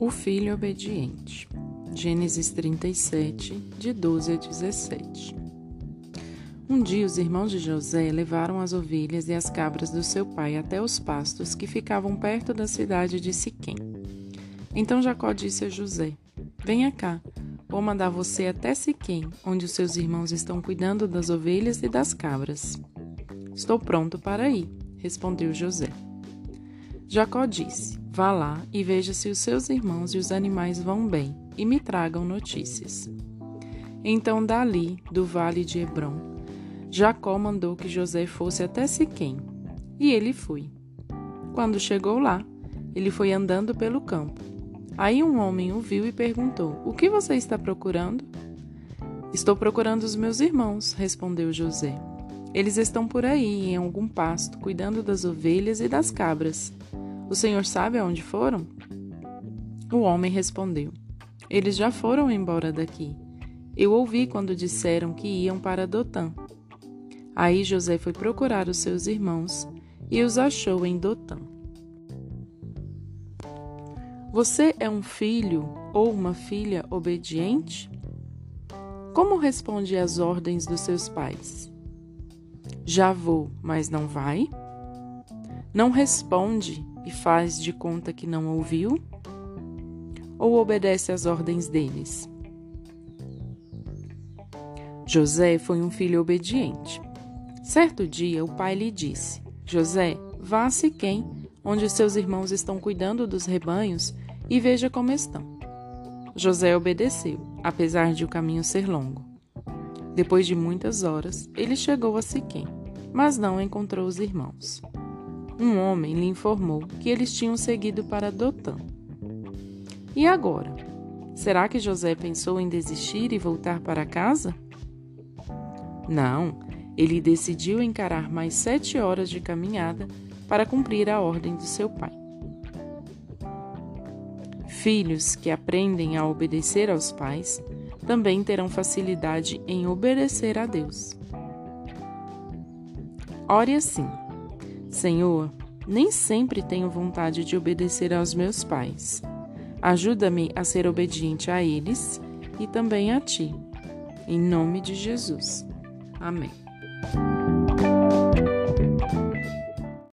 O filho obediente. Gênesis 37, de 12 a 17. Um dia os irmãos de José levaram as ovelhas e as cabras do seu pai até os pastos que ficavam perto da cidade de Siquém. Então Jacó disse a José: Venha cá, vou mandar você até Siquém, onde os seus irmãos estão cuidando das ovelhas e das cabras. Estou pronto para ir, respondeu José. Jacó disse: Vá lá e veja se os seus irmãos e os animais vão bem, e me tragam notícias. Então, dali, do vale de Hebron, Jacó mandou que José fosse até Siquém, e ele foi. Quando chegou lá, ele foi andando pelo campo. Aí um homem o viu e perguntou: O que você está procurando? Estou procurando os meus irmãos, respondeu José. Eles estão por aí, em algum pasto, cuidando das ovelhas e das cabras. O senhor sabe aonde foram? O homem respondeu: Eles já foram embora daqui. Eu ouvi quando disseram que iam para Dotã. Aí José foi procurar os seus irmãos e os achou em Dotã. Você é um filho ou uma filha obediente? Como responde às ordens dos seus pais? Já vou, mas não vai? Não responde e faz de conta que não ouviu? Ou obedece às ordens deles? José foi um filho obediente. Certo dia, o pai lhe disse: José, vá a Siquém, onde seus irmãos estão cuidando dos rebanhos, e veja como estão. José obedeceu, apesar de o caminho ser longo. Depois de muitas horas, ele chegou a Siquém, mas não encontrou os irmãos um homem lhe informou que eles tinham seguido para Dotã. E agora? Será que José pensou em desistir e voltar para casa? Não, ele decidiu encarar mais sete horas de caminhada para cumprir a ordem de seu pai. Filhos que aprendem a obedecer aos pais também terão facilidade em obedecer a Deus. Ore assim. Senhor, nem sempre tenho vontade de obedecer aos meus pais. Ajuda-me a ser obediente a eles e também a ti. Em nome de Jesus. Amém.